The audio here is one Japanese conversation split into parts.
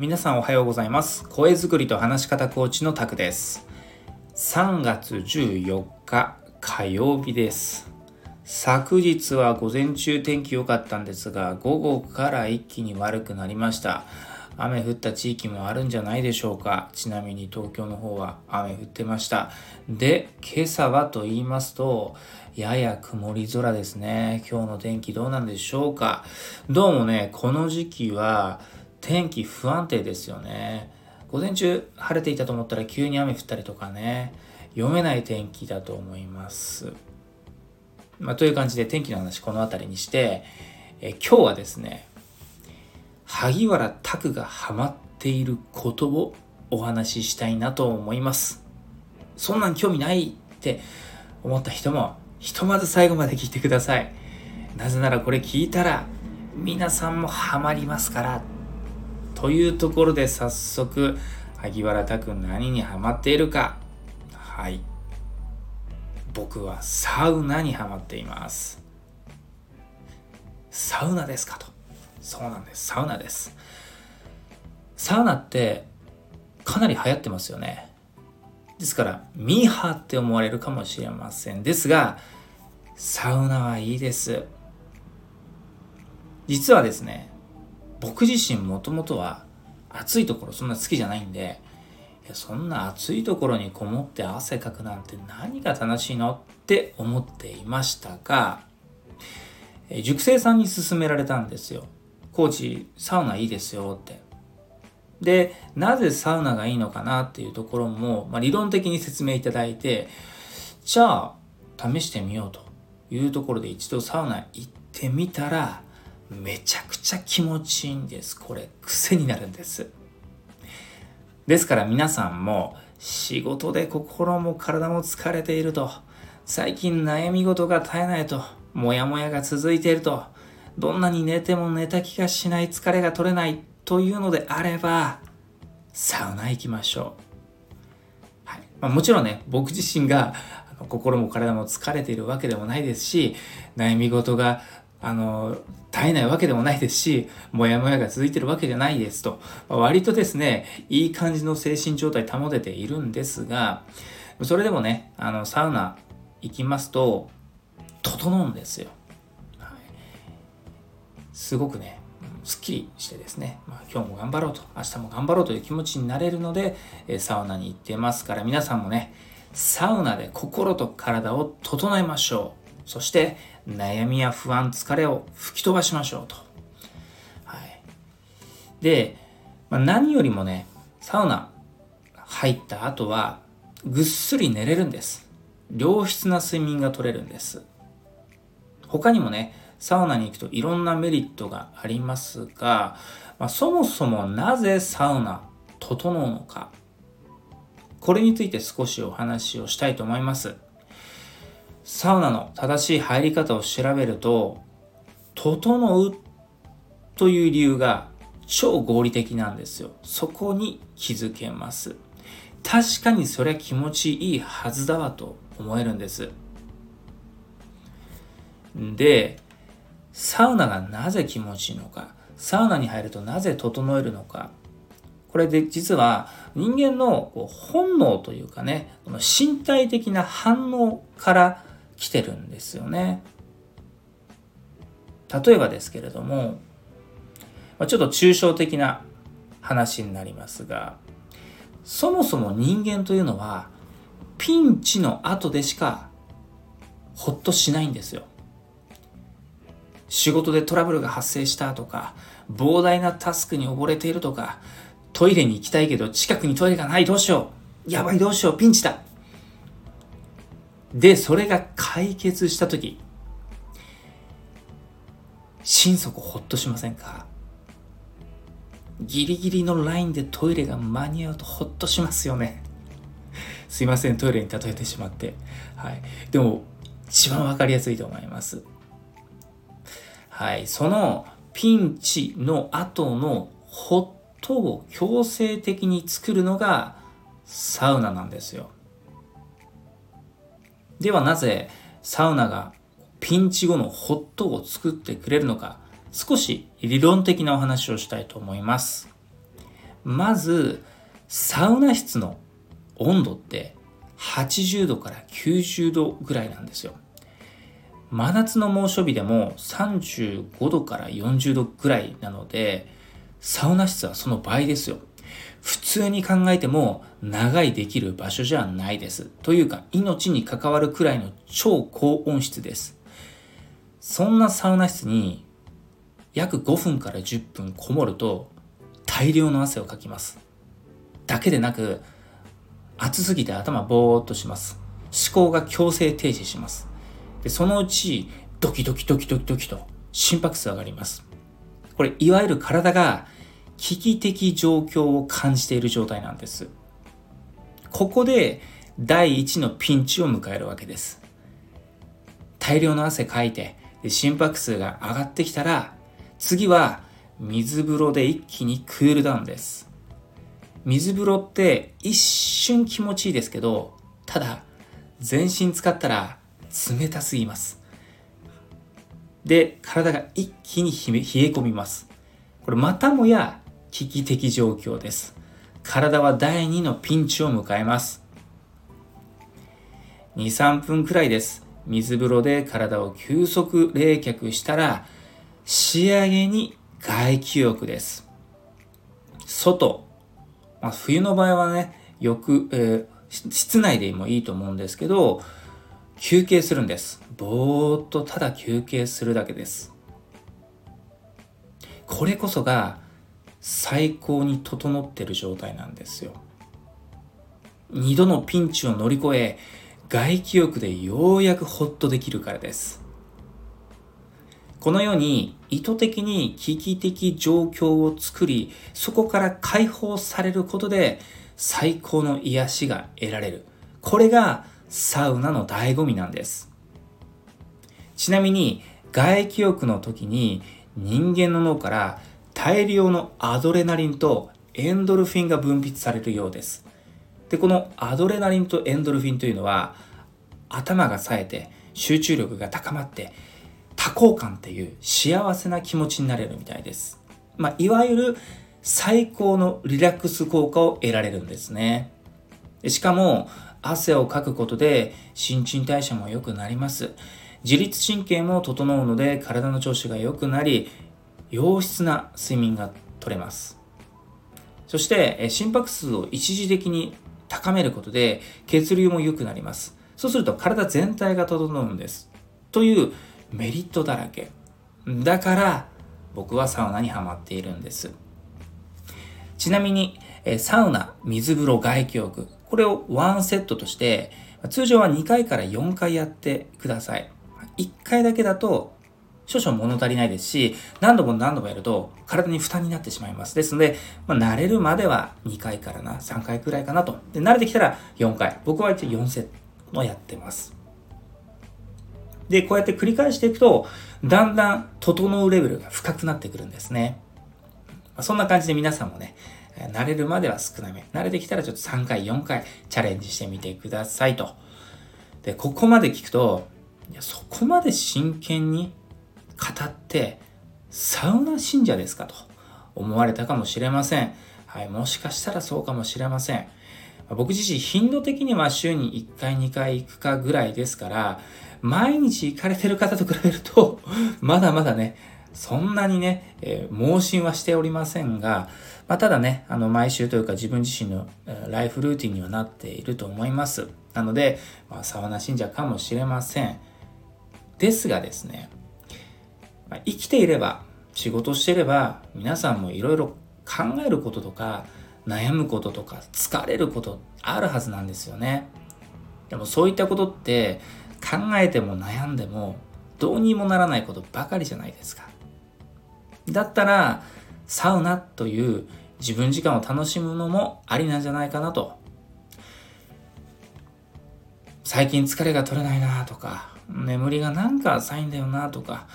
皆さんおはようございます。声作りと話し方コーチのタクです。3月14日火曜日です。昨日は午前中天気良かったんですが午後から一気に悪くなりました。雨降った地域もあるんじゃないでしょうか。ちなみに東京の方は雨降ってました。で今朝はと言いますとやや曇り空ですね。今日の天気どうなんでしょうか。どうもねこの時期は天気不安定ですよね。午前中晴れていたと思ったら急に雨降ったりとかね、読めない天気だと思います。まあ、という感じで天気の話この辺りにして、え今日はですね、萩原拓がハマっていることをお話ししたいなと思います。そんなん興味ないって思った人もひとまず最後まで聞いてください。なぜならこれ聞いたら皆さんもハマりますからというところで早速萩原拓何にハマっているか。はい。僕はサウナにハマっています。サウナですかと。そうなんです。サウナです。サウナってかなり流行ってますよね。ですからミーハーって思われるかもしれません。ですがサウナはいいです。実はですね僕自身もともとは暑いところそんな好きじゃないんでそんな暑いところにこもって汗かくなんて何が楽しいのって思っていましたが塾生さんに勧められたんですよ。コーチサウナいいですよって。でなぜサウナがいいのかなっていうところも、まあ、理論的に説明いただいてじゃあ試してみようというところで一度サウナ行ってみたらめちゃくちゃ気持ちいいんです。これ癖になるんです。ですから皆さんも仕事で心も体も疲れていると、最近悩み事が絶えないと、モヤモヤが続いていると、どんなに寝ても寝た気がしない疲れが取れないというのであれば、サウナ行きましょう。はいまあ、もちろんね、僕自身が心も体も疲れているわけでもないですし、悩み事があの、絶えないわけでもないですし、もやもやが続いてるわけじゃないですと、割とですね、いい感じの精神状態保てているんですが、それでもね、あの、サウナ行きますと、整うんですよ。はい、すごくね、すっきりしてですね、まあ、今日も頑張ろうと、明日も頑張ろうという気持ちになれるので、えサウナに行ってますから、皆さんもね、サウナで心と体を整えましょう。そして悩みや不安、疲れを吹き飛ばしましょうと。はい。で、まあ、何よりもね、サウナ入った後はぐっすり寝れるんです。良質な睡眠が取れるんです。他にもね、サウナに行くといろんなメリットがありますが、まあ、そもそもなぜサウナ整うのか。これについて少しお話をしたいと思います。サウナの正しい入り方を調べると、整うという理由が超合理的なんですよ。そこに気づけます。確かにそれは気持ちいいはずだわと思えるんです。で、サウナがなぜ気持ちいいのか、サウナに入るとなぜ整えるのか、これで実は人間の本能というかね、身体的な反応から来てるんですよね。例えばですけれども、ちょっと抽象的な話になりますが、そもそも人間というのは、ピンチの後でしかほっとしないんですよ。仕事でトラブルが発生したとか、膨大なタスクに溺れているとか、トイレに行きたいけど近くにトイレがないどうしようやばいどうしようピンチだで、それが解決したとき、心底ほっとしませんか？ギリギリのラインでトイレが間に合うとほっとしますよね。すいません、トイレに例えてしまって。はい。でも、一番わかりやすいと思います。はい。そのピンチの後のホットを強制的に作るのがサウナなんですよ。ではなぜサウナがピンチ後のホットを作ってくれるのか少し理論的なお話をしたいと思います。まずサウナ室の温度って80度から90度ぐらいなんですよ真夏の猛暑日でも35度から40度ぐらいなのでサウナ室はその倍ですよ普通に考えても長いできる場所じゃないです。というか命に関わるくらいの超高温室です。そんなサウナ室に約5分から10分こもると大量の汗をかきます。だけでなく暑すぎて頭ぼーっとします。思考が強制停止します。でそのうちドキドキドキドキドキと心拍数上がります。これいわゆる体が危機的状況を感じている状態なんです。ここで第一のピンチを迎えるわけです。大量の汗かいて心拍数が上がってきたら次は水風呂で一気にクールダウンです。水風呂って一瞬気持ちいいですけどただ全身使ったら冷たすぎます。で体が一気に冷え込みます。これまたもや危機的状況です体は第2のピンチを迎えます23分くらいです水風呂で体を急速冷却したら仕上げに外気浴です。外。まあ、冬の場合はね、よく、えー、室内でもいいと思うんですけど、休憩するんです。ぼーっとただ休憩するだけです。これこそが最高に整ってる状態なんですよ。二度のピンチを乗り越え、外気浴でようやくホッとできるからです。このように意図的に危機的状況を作り、そこから解放されることで最高の癒しが得られる。これがサウナの醍醐味なんです。ちなみに外気浴の時に人間の脳から大量のアドレナリンとエンドルフィンが分泌されるようです。で、このアドレナリンとエンドルフィンというのは、頭が冴えて、集中力が高まって、多幸感っていう幸せな気持ちになれるみたいです。まあ、いわゆる最高のリラックス効果を得られるんですね。しかも、汗をかくことで新陳代謝も良くなります。自律神経も整うので体の調子が良くなり、良質な睡眠が取れます。そして、心拍数を一時的に高めることで血流も良くなります。そうすると体全体が整うんです。というメリットだらけ。だから僕はサウナにはまっているんです。ちなみに、サウナ、水風呂、外気浴、これをワンセットとして、通常は2回から4回やってください。1回だけだと少々物足りないですし、何度も何度もやると体に負担になってしまいます。ですので、まあ、慣れるまでは2回からな、3回くらいかなと。で、慣れてきたら4回。僕は一応4セットやってます。で、こうやって繰り返していくと、だんだん整うレベルが深くなってくるんですね。そんな感じで皆さんもね、慣れるまでは少なめ。慣れてきたらちょっと3回、4回チャレンジしてみてくださいと。で、ここまで聞くと、いやそこまで真剣に語ってサウナ信者ですかと思われたかもしれません。はい、もしかしたらそうかもしれません。僕自身頻度的には週に1回2回行くかぐらいですから、毎日行かれてる方と比べると、まだまだね、そんなにね、えー、盲信はしておりませんが、まあ、ただね、あの、毎週というか自分自身のライフルーティンにはなっていると思います。なので、まあ、サウナ信者かもしれません。ですがですね、まあ、生きていれば、仕事していれば、皆さんもいろいろ考えることとか、悩むこととか、疲れることあるはずなんですよね。でもそういったことって考えても悩んでもどうにもならないことばかりじゃないですか。だったら、サウナという自分時間を楽しむのもありなんじゃないかなと。最近疲れが取れないなとか、眠りがなんか浅いんだよなとか、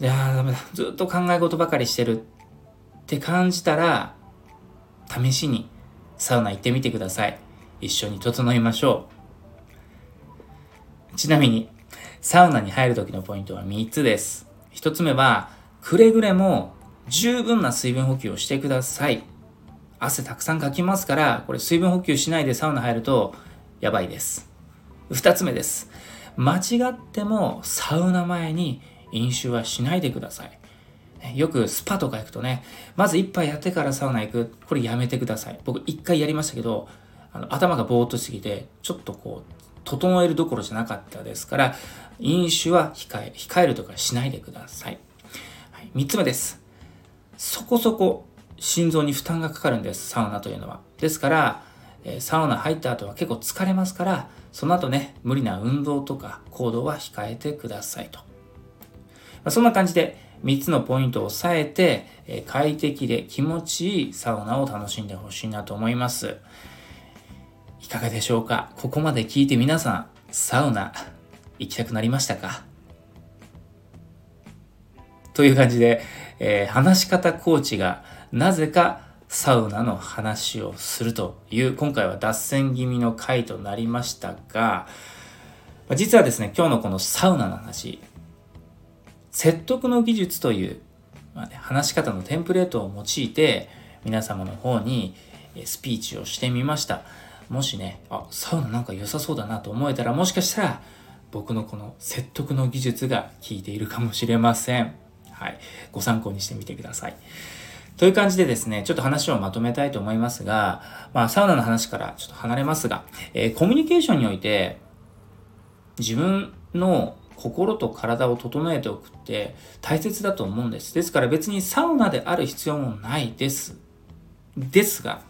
いやダメだ。ずっと考え事ばかりしてるって感じたら、試しにサウナ行ってみてください。一緒に整いましょう。ちなみに、サウナに入る時のポイントは3つです。1つ目は、くれぐれも十分な水分補給をしてください。汗たくさんかきますから、これ水分補給しないでサウナ入るとやばいです。二つ目です。間違ってもサウナ前に飲酒はしないでください。よくスパとか行くとね、まず一杯やってからサウナ行く。これやめてください。僕一回やりましたけど、あの頭がぼーっとしすぎて、ちょっとこう、整えるどころじゃなかったですから、飲酒は控え、控えるとかしないでください。はい、3つ目です。そこそこ心臓に負担がかかるんです、サウナというのは。ですから、えサウナ入った後は結構疲れますから、その後ね、無理な運動とか行動は控えてくださいと。まあ、そんな感じで3つのポイントを押さえて、え快適で気持ちいいサウナを楽しんでほしいなと思います。いかがでしょうか？ここまで聞いて皆さん、サウナ行きたくなりましたか？という感じで、えー、話し方コーチがなぜかサウナの話をするという、今回は脱線気味の回となりましたが、実はですね、今日のこのサウナの話、説得の技術という、まあね、話し方のテンプレートを用いて、皆様の方にスピーチをしてみました。もしね、あ、サウナなんか良さそうだなと思えたら、もしかしたら、僕のこの説得の技術が効いているかもしれません。はい。ご参考にしてみてください。という感じでですね、ちょっと話をまとめたいと思いますが、まあ、サウナの話からちょっと離れますが、えー、コミュニケーションにおいて、自分の心と体を整えておくって大切だと思うんです。ですから別にサウナである必要もないです。ですが、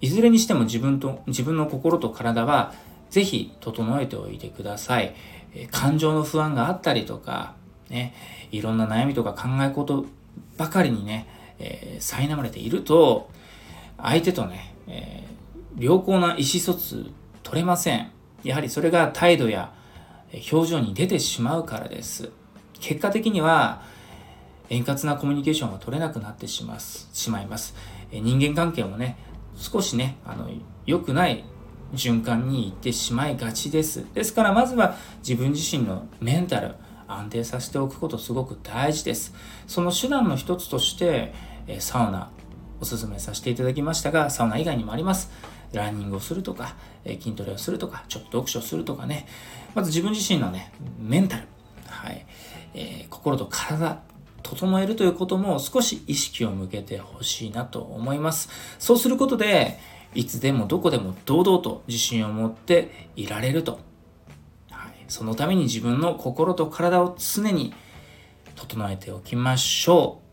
いずれにしても自分と、自分の心と体はぜひ整えておいてください。感情の不安があったりとか、ね、いろんな悩みとか考え事ばかりにね、えー、苛まれていると、相手とね、えー、良好な意思疎通取れません。やはりそれが態度や表情に出てしまうからです。結果的には、円滑なコミュニケーションが取れなくなってしまいます。人間関係もね、少しね、あの、良くない循環に行ってしまいがちです。ですからまずは自分自身のメンタル安定させておくことすごく大事です。その手段の一つとして、サウナおすすめさせていただきましたが、サウナ以外にもあります。ランニングをするとか、え筋トレをするとか、ちょっと読書をするとかね。まず自分自身のね、メンタル、はい、えー、心と体、整えるということも少し意識を向けてほしいなと思います。そうすることで、いつでもどこでも堂々と自信を持っていられると。はい、そのために自分の心と体を常に整えておきましょう。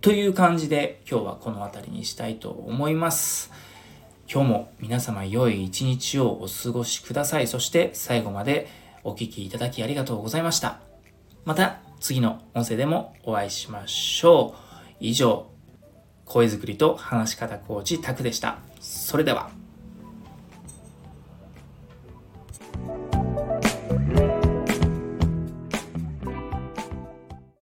という感じで今日はこの辺りにしたいと思います。今日も皆様良い一日をお過ごしください。そして最後までお聴きいただきありがとうございました。また次の音声でもお会いしましょう。以上、声作りと話し方コーチタクでした。それでは。